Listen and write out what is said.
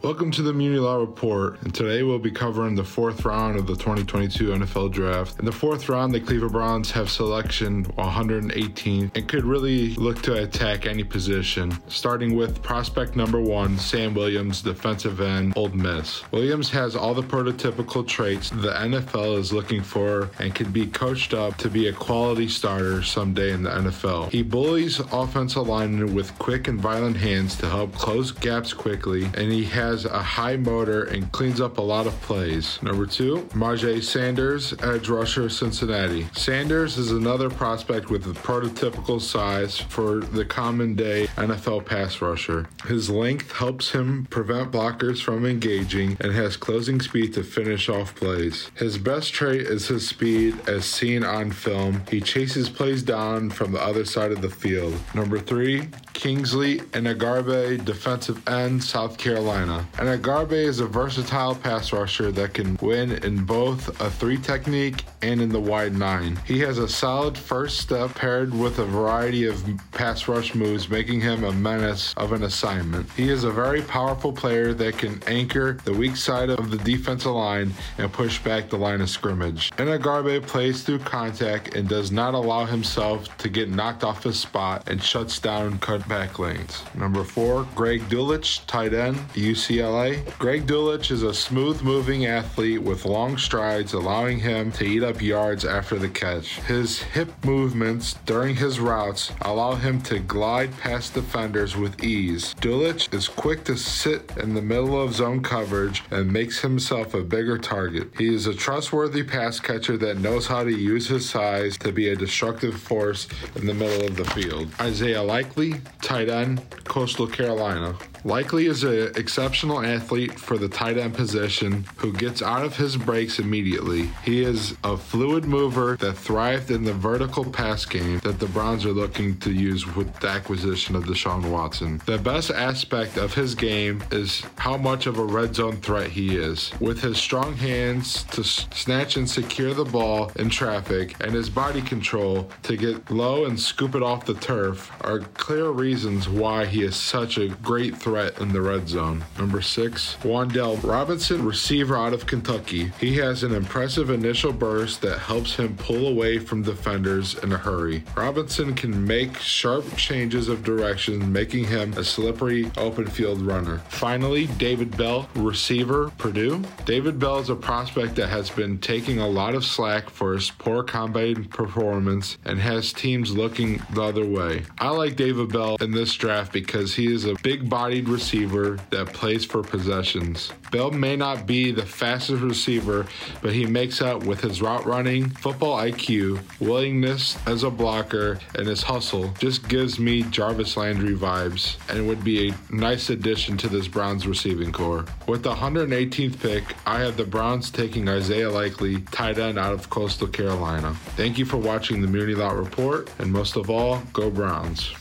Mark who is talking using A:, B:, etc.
A: Welcome to the Muni Law Report, and today we'll be covering the fourth round of the 2022 NFL Draft. In the fourth round, the Cleveland Browns have selection 118 and could really look to attack any position, starting with prospect number one, Sam Williams, defensive end, Ole Miss. Williams has all the prototypical traits the NFL is looking for and can be coached up to be a quality starter someday in the NFL. He bullies offensive linemen with quick and violent hands to help close gaps quickly, and he has has a high motor and cleans up a lot of plays. Number two, Myjai Sanders, edge rusher, Cincinnati. Sanders is another prospect with the prototypical size for the common day NFL pass rusher. His length helps him prevent blockers from engaging and has closing speed to finish off plays. His best trait is his speed as seen on film. He chases plays down from the other side of the field. Number three, Kingsley Enagbare, defensive end, South Carolina. Enagbare is a versatile pass rusher that can win in both a three technique and in the wide nine. He has a solid first step paired with a variety of pass rush moves, making him a menace of an assignment. He is a very powerful player that can anchor the weak side of the defensive line and push back the line of scrimmage. Enagbare plays through contact and does not allow himself to get knocked off his spot and shuts down cut back lanes. Number four, Greg Dulcich, tight end, UCLA. Greg Dulcich is a smooth moving athlete with long strides, allowing him to eat up yards after the catch. His hip movements during his routes allow him to glide past defenders with ease. Dulcich is quick to sit in the middle of zone coverage and makes himself a bigger target. He is a trustworthy pass catcher that knows how to use his size to be a destructive force in the middle of the field. Isaiah Likely, tight end, Coastal Carolina. Likely is an exceptional athlete for the tight end position who gets out of his breaks immediately. He is a fluid mover that thrived in the vertical pass game that the Browns are looking to use with the acquisition of Deshaun Watson. The best aspect of his game is how much of a red zone threat he is. With his strong hands to snatch and secure the ball in traffic and his body control to get low and scoop it off the turf are clear reasons why he is such a great threat in the red zone. Number six, Wan'Dale Robinson, receiver out of Kentucky. He has an impressive initial burst that helps him pull away from defenders in a hurry. Robinson can make sharp changes of direction, making him a slippery open field runner. Finally, David Bell, receiver, Purdue. David Bell is a prospect that has been taking a lot of slack for his poor combine performance and has teams looking the other way. I like David Bell in this draft because he is a big receiver that plays for possessions. Bell may not be the fastest receiver, but he makes up with his route running, football IQ, willingness as a blocker, and his hustle. Just gives me Jarvis Landry vibes and would be a nice addition to this Browns receiving corps. With the 118th pick, I have the Browns taking Isaiah Likely, tight end out of Coastal Carolina. Thank you for watching the Muni Lot Report, and most of all, go Browns.